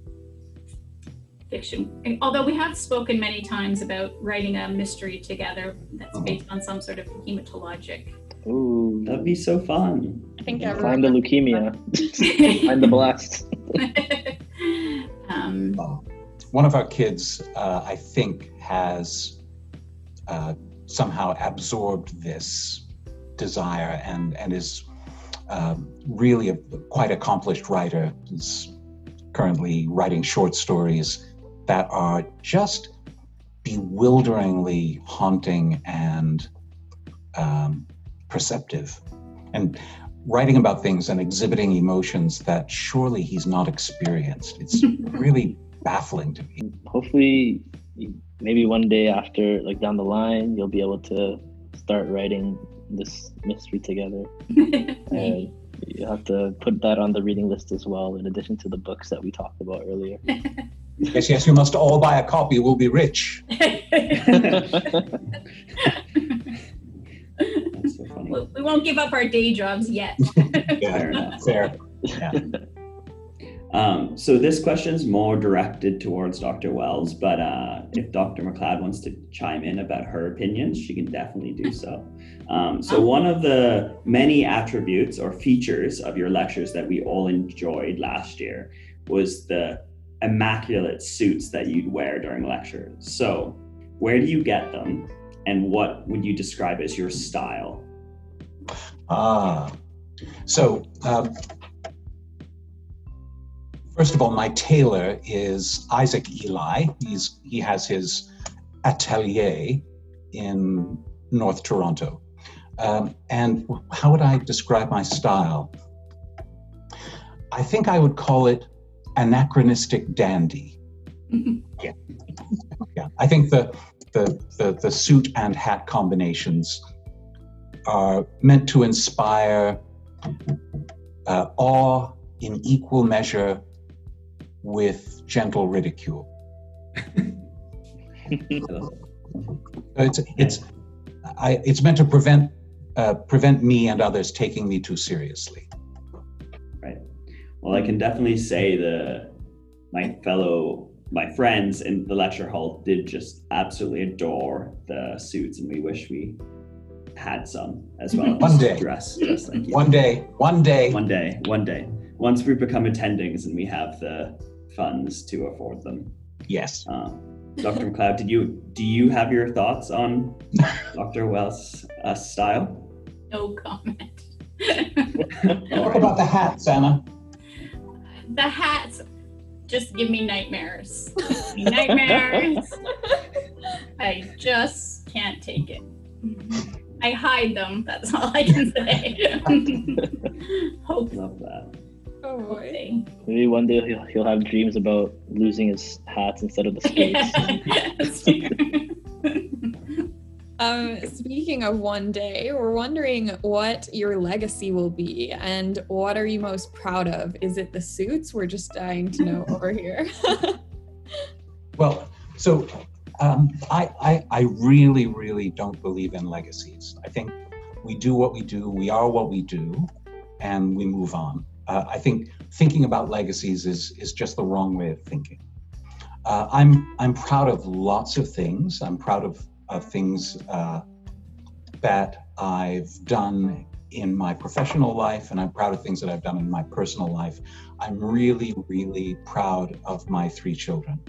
fiction. And although we have spoken many times about writing a mystery together that's based on some sort of hematologic. Ooh. That'd be so fun. I think Find everyone. the leukemia. [LAUGHS] [LAUGHS] Find the blast. um, One of our kids, uh, I think, has uh, somehow absorbed this desire and and is um, really a quite accomplished writer. Is currently writing short stories that are just bewilderingly haunting and um, perceptive, and writing about things and exhibiting emotions that surely he's not experienced. It's [LAUGHS] really baffling to me. Hopefully, maybe one day after, like down the line, you'll be able to start writing this mystery together. [LAUGHS] And you have to put that on the reading list as well, in addition to the books that we talked about earlier. [LAUGHS] Yes, yes, you must all buy a copy. We'll be rich. [LAUGHS] So we we won't give up our day jobs yet. yeah, Fair enough. Um, so this question is more directed towards Dr. Wells, but uh, if Dr. McLeod wants to chime in about her opinions, she can definitely do so. Um, so one of the many attributes or features of your lectures that we all enjoyed last year was the immaculate suits that you'd wear during lectures. So where do you get them, and what would you describe as your style? Ah, so um, first of all, my tailor is Isaac Eli. He's he has his atelier in North Toronto. Um, and how would I describe my style? I think I would call it anachronistic dandy. Yeah, I think the the the, the suit and hat combinations are meant to inspire uh, awe in equal measure with gentle ridicule. [LAUGHS] It's it's I, it's meant to prevent uh, prevent me and others taking me too seriously. Right. Well, I can definitely say the my fellow my friends in the lecture hall did just absolutely adore the suits, and we wish we had some as well. [LAUGHS] One day. dress just like you. One day, one day, one day, one day. Once we become attendings and we have the funds to afford them. yes. Um, Dr. McLeod, did you do you have your thoughts on Dr. Wells' uh, style? no comment. What about the hats, Anna? the hats just give me nightmares. Give me nightmares. I just can't take it. I hide them. That's all I can say. Hope Love that. Boy. hopefully. Maybe one day he'll, he'll have dreams about losing his hats instead of the [LAUGHS] skates. [LAUGHS] Um, speaking of one day, we're wondering what your legacy will be and what are you most proud of? Is it the suits? We're just dying to know over here. [LAUGHS] Well, so um, I, I, I really, really don't believe in legacies. I think we do what we do, we are what we do, and we move on. Uh, I think thinking about legacies is, is just the wrong way of thinking. Uh, I'm, I'm proud of lots of things. I'm proud of, of things uh, that I've done in my professional life, and I'm proud of things that I've done in my personal life. I'm really, really proud of my three children.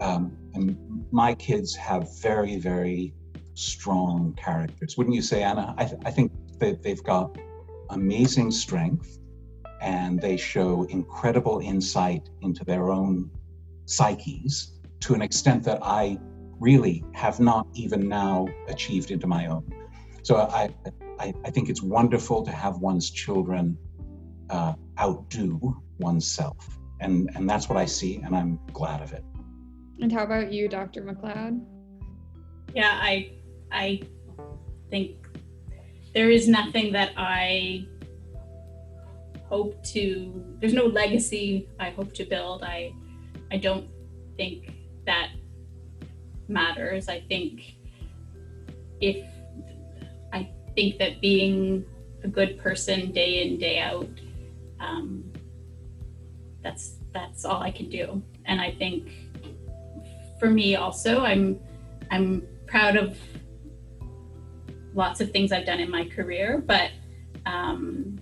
Um, and my kids have very, very strong characters. Wouldn't you say, Anna? I, th- I think that they've got amazing strength and they show incredible insight into their own psyches to an extent that I really have not even now achieved into my own. So I, I, I think it's wonderful to have one's children uh, outdo oneself. And, and that's what I see, and I'm glad of it. and how about you, Dr. McLeod? Yeah, I I think there is nothing that I hope to there's no legacy I hope to build. I I don't think that matters. I think if I think that being a good person day in day out, um, that's that's all I can do. And I think for me also, I'm I'm proud of lots of things I've done in my career, but um,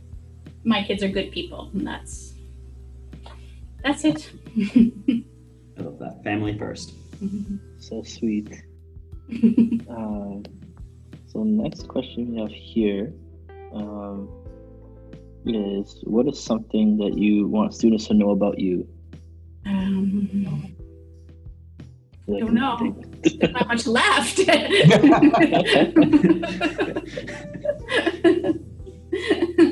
my kids are good people, and that's that's it. I love that. Family first. [LAUGHS] So sweet. Um, [LAUGHS] so next question we have here um, is what is something that you want students to know about you? um, So they Don't know. there's not much left. [LAUGHS]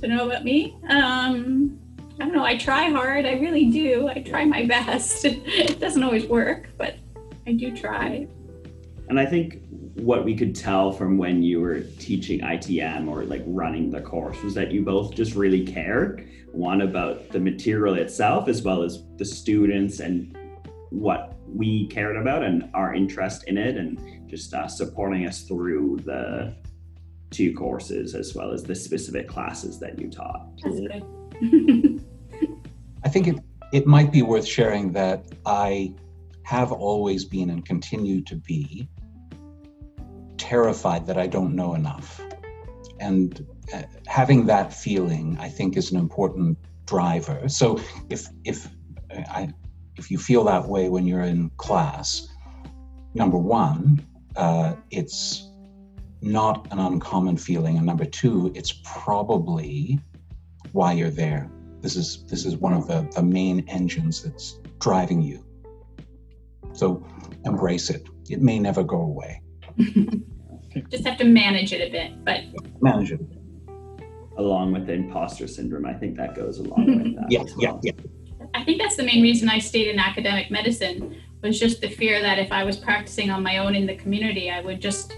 to know about me, um, I don't know. I try hard. I really do. I try my [LAUGHS] best. It doesn't always work, but I do try. And I think what we could tell from when you were teaching ITM or like running the course was that you both just really cared one about the material itself as well as the students and what we cared about and our interest in it and just uh, supporting us through the two courses as well as the specific classes that you taught. [LAUGHS] I think it, it might be worth sharing that I have always been and continue to be terrified that I don't know enough. And uh, having that feeling, I think, is an important driver. So if if uh, I if you feel that way when you're in class, number one, uh, it's not an uncommon feeling, and number two, it's probably why you're there. This is this is one of the, the main engines that's driving you. So embrace it. It may never go away. [LAUGHS] Just have to manage it a bit, but Manage it. Along with the imposter syndrome, I think that goes along with that. Yeah, as yeah, yeah. I think that's the main reason I stayed in academic medicine was just the fear that if I was practicing on my own in the community, I would just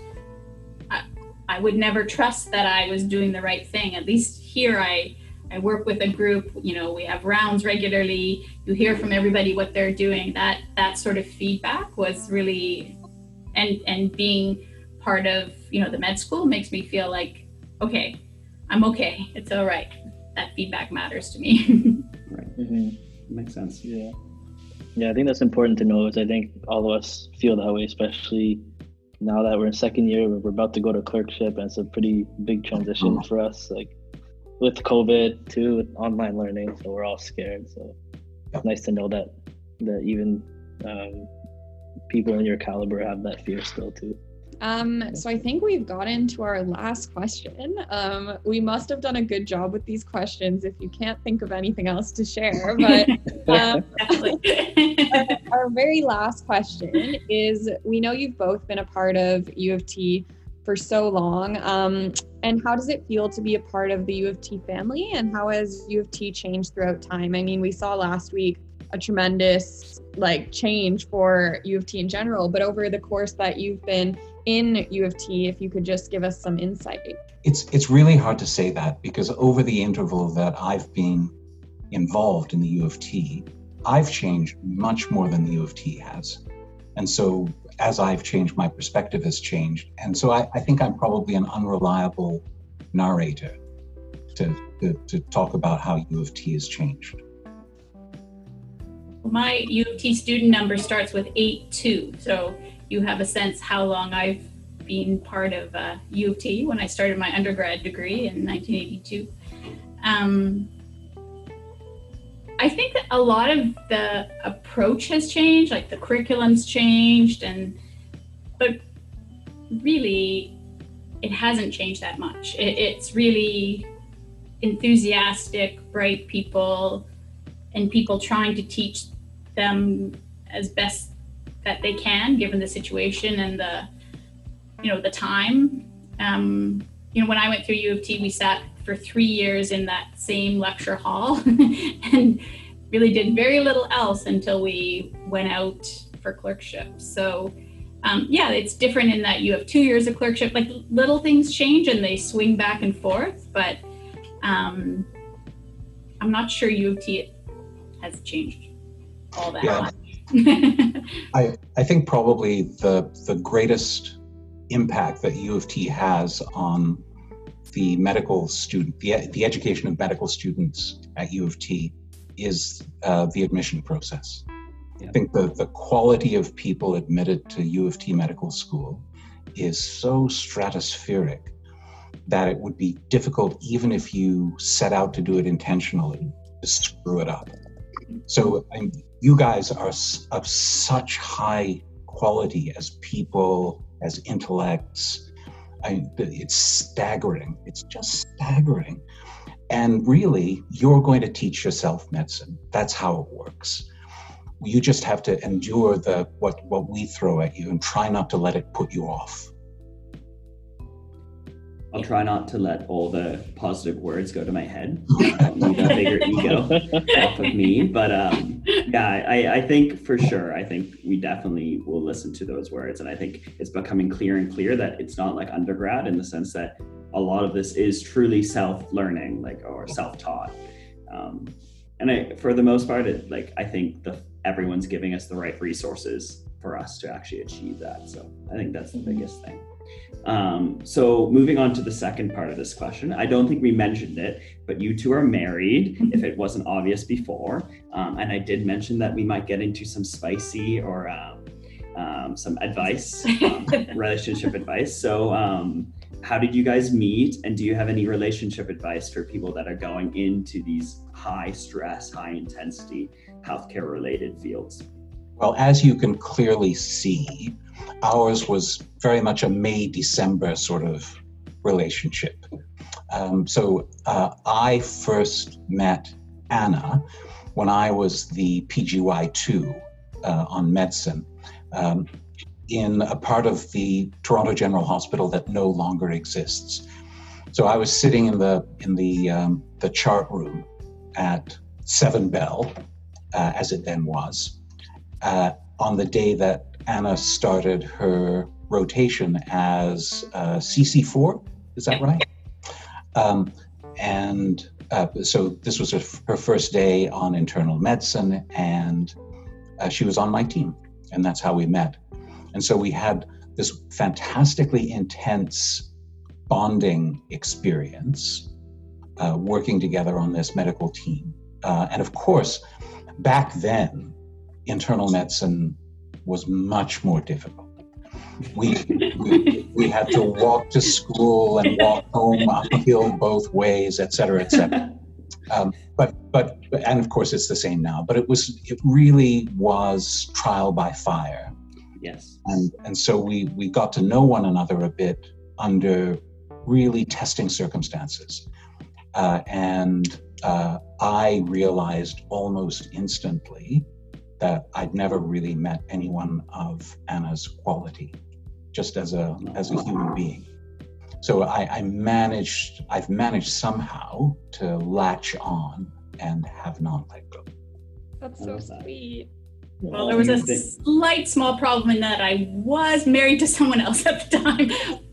I, I would never trust that I was doing the right thing. At least here I I work with a group, you know, we have rounds regularly. You hear from everybody what they're doing. That that sort of feedback was really and and being part of, you know, the med school makes me feel like okay, I'm okay. It's all right. That feedback matters to me. [LAUGHS] Mhm. Makes sense. Yeah. Yeah, I think that's important to know. Is I think all of us feel that way, especially now that we're in second year. We're about to go to clerkship, and it's a pretty big transition for us. Like with COVID too, with online learning, so we're all scared. So it's nice to know that that even um, people in your caliber have that fear still too. Um, so I think we've gotten to our last question. Um, we must have done a good job with these questions if you can't think of anything else to share. [LAUGHS] But um, [LAUGHS] [LAUGHS] our very last question is we know you've both been a part of U of T for so long. Um, and how does it feel to be a part of the U of T family? And how has U of T changed throughout time? I mean, we saw last week a tremendous like change for U of T in general, but over the course that you've been in U of T, if you could just give us some insight. It's it's really hard to say that because over the interval that I've been involved in the U of T, I've changed much more than the U of T has. And so as I've changed, my perspective has changed. And so I, I think I'm probably an unreliable narrator to, to, to talk about how U of T has changed. My U of T student number starts with eight two, So you have a sense how long I've been part of uh, U of T when I started my undergrad degree in 1982. Um, I think that a lot of the approach has changed, like the curriculum's changed, and but really, it hasn't changed that much. It, it's really enthusiastic, bright people, and people trying to teach them as best that they can, given the situation and the you know the time. Um, you know, when I went through U of T, we sat for three years in that same lecture hall [LAUGHS] and really did very little else until we went out for clerkship. So, um, yeah, it's different in that you have two years of clerkship. Like little things change and they swing back and forth, but um, I'm not sure U of T has changed all that Yeah. [LAUGHS] I, I think probably the the greatest impact that U of T has on the medical student, the, the education of medical students at U of T is uh, the admission process. Yeah. I think the, the quality of people admitted to U of T medical school is so stratospheric that it would be difficult, even if you set out to do it intentionally, to screw it up. So I you guys are of such high quality as people, as intellects. I, it's staggering. It's just staggering. And really, you're going to teach yourself medicine. That's how it works. You just have to endure the what what we throw at you and try not to let it put you off. I'll try not to let all the positive words go to my head. Need a bigger ego off of me. But um, yeah, I, I think for sure, I think we definitely will listen to those words. And I think it's becoming clear and clear that it's not like undergrad in the sense that a lot of this is truly self-learning, like or self-taught. Um, and I, for the most part, it, like I think the everyone's giving us the right resources for us to actually achieve that. So I think that's the biggest thing. Um, so moving on to the second part of this question, I don't think we mentioned it, but you two are married. If it wasn't obvious before, um, and I did mention that we might get into some spicy or um, um some advice, [LAUGHS] um, relationship advice. So, um, how did you guys meet, and do you have any relationship advice for people that are going into these high stress, high intensity healthcare related fields? Well, as you can clearly see, ours was very much a May December sort of relationship. Um, so uh, I first met Anna when I was the PGY2 uh, on medicine um, in a part of the Toronto General Hospital that no longer exists. So I was sitting in the in the um, the chart room at Seven Bell, uh, as it then was, uh, on the day that Anna started her rotation as uh, CC4. Is that right? Um, and uh, so this was her, her, first day on internal medicine, and uh, she was on my team, and that's how we met. And so we had this fantastically intense bonding experience uh, working together on this medical team. Uh, and of course, back then, internal medicine was much more difficult. We, we, we had to walk to school and walk home uphill both ways, et cetera, et cetera. Um, but, but, and of course it's the same now, but it was, it really was trial by fire. Yes. And, and so we, we got to know one another a bit under really testing circumstances. Uh, and uh, I realized almost instantly that I'd never really met anyone of Anna's quality, just as a as a human being. So I, I managed, I've managed somehow to latch on and have not let go. That's so sweet. Well, there was a slight small problem in that I was married to someone else at the time,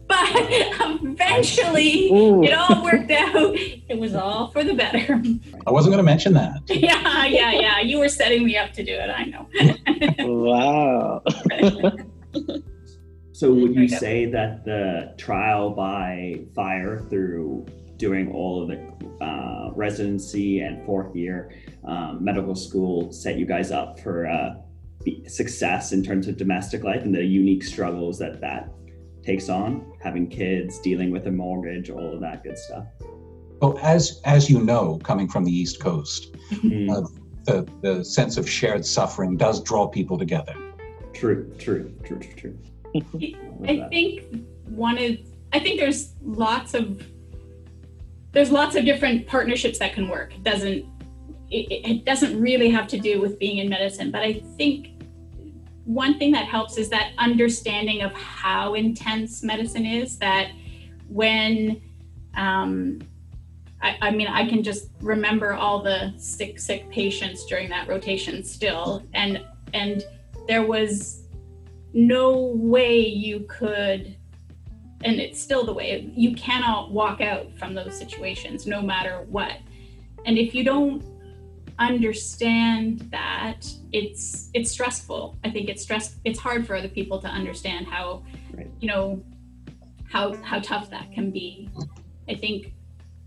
but eventually Ooh. it all worked out. It was all for the better. I wasn't going to mention that. [LAUGHS] yeah, yeah, yeah. You were setting me up to do it. I know. wow. [LAUGHS] so, would you say that the trial by fire through doing all of the uh, residency and fourth year um, medical school set you guys up for uh, success in terms of domestic life and the unique struggles that that takes on, having kids, dealing with a mortgage, all of that good stuff. Well, as as you know, coming from the East Coast, mm. uh, the the sense of shared suffering does draw people together. True, true, true, true, true. I think one is I think there's lots of there's lots of different partnerships that can work. It doesn't it, it doesn't really have to do with being in medicine, but I think one thing that helps is that understanding of how intense medicine is that when um, I, I, mean i can just remember all the sick sick patients during that rotation still. And and there was no way you could and it's still the way you cannot walk out from those situations no matter what. And if you don't understand that it's it's stressful. I think it's stress it's hard for other people to understand how Right. you know how how tough that can be. I think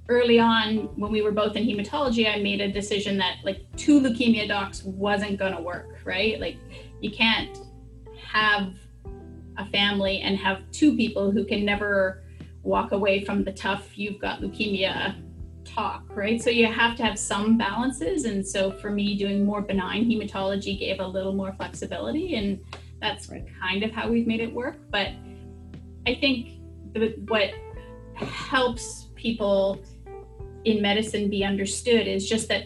early on when we were both in hematology i made a decision that like two leukemia docs wasn't going to work right? Like you can't have a family and have two people who can never walk away from the tough you've got leukemia talk right? So you have to have some balances. And so for me doing more benign hematology gave a little more flexibility and that's Right. kind of how we've made it work. But i think the, what helps people in medicine be understood is just that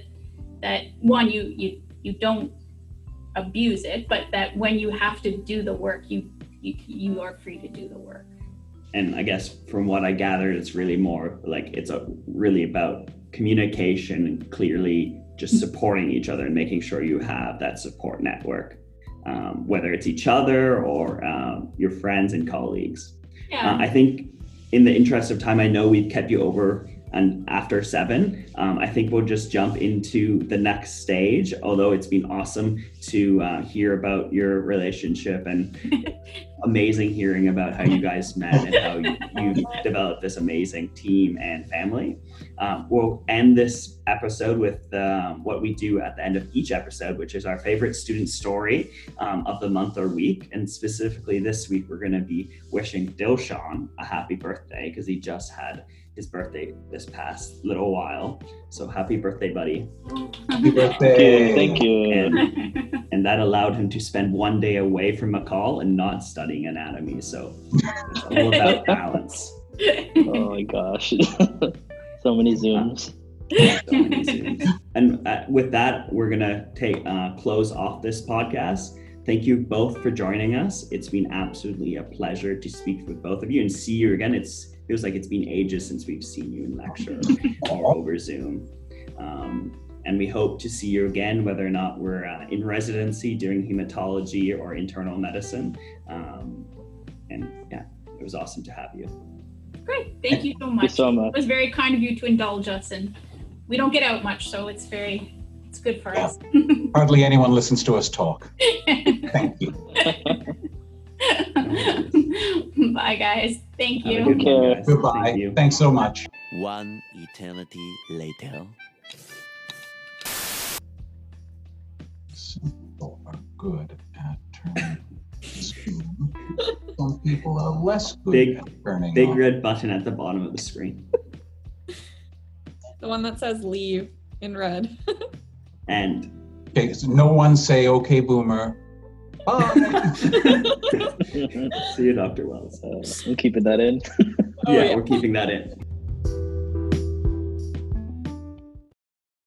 that one you you you don't abuse it but that when you have to do the work you you, you are free to do the work and I guess from what I gathered, it's really more like it's a, really about communication and clearly just supporting each other and making sure you have that support network, um, whether it's each other or um, your friends and colleagues. yeah Uh, I think, in the interest of time, I know we've kept you over and after seven. Um, I think we'll just jump into the next stage. Although it's been awesome to uh, hear about your relationship and [LAUGHS] amazing hearing about how you guys [LAUGHS] met and how you, you developed this amazing team and family. Um, we'll end this episode with um, what we do at the end of each episode, which is our favorite student story um, of the month or week. And specifically this week, we're going to be wishing Dilshan a happy birthday because he just had his birthday this past little while. So happy birthday, buddy. Happy Thank birthday. you. Thank you. And, [LAUGHS] and that allowed him to spend one day away from McCall and not studying anatomy. So it's all about [LAUGHS] balance. [LAUGHS] Oh my gosh. so many Zooms. So many Zooms. And uh, with that, we're gonna take uh, close off this podcast. Thank you both for joining us. It's been absolutely a pleasure to speak with both of you and see you again. It's feels like it's been ages since we've seen you in lecture [LAUGHS] or over Zoom. Um, and we hope to see you again, whether or not we're uh, in residency doing hematology or internal medicine. Um, and yeah, it was awesome to have you. Great. Thank you so Thank you so much. It was very kind of you to indulge us, and we don't get out much, so it's very it's good for us. Hardly anyone listens to us talk. [LAUGHS] Thank you. [LAUGHS] [LAUGHS] Bye, guys. Thank you. good Take care. guys. Goodbye. Thank you. Thanks so much. One eternity later. Some people are good at turning Some people are less good Big- at turning Big on. red button at the bottom of the screen. The one that says leave in red. [LAUGHS] And Okay, so no one say, okay, boomer. Bye. [LAUGHS] see you, Dr. Wells. Uh, I'm keeping that in. Oh, yeah, yeah. we're keeping that in.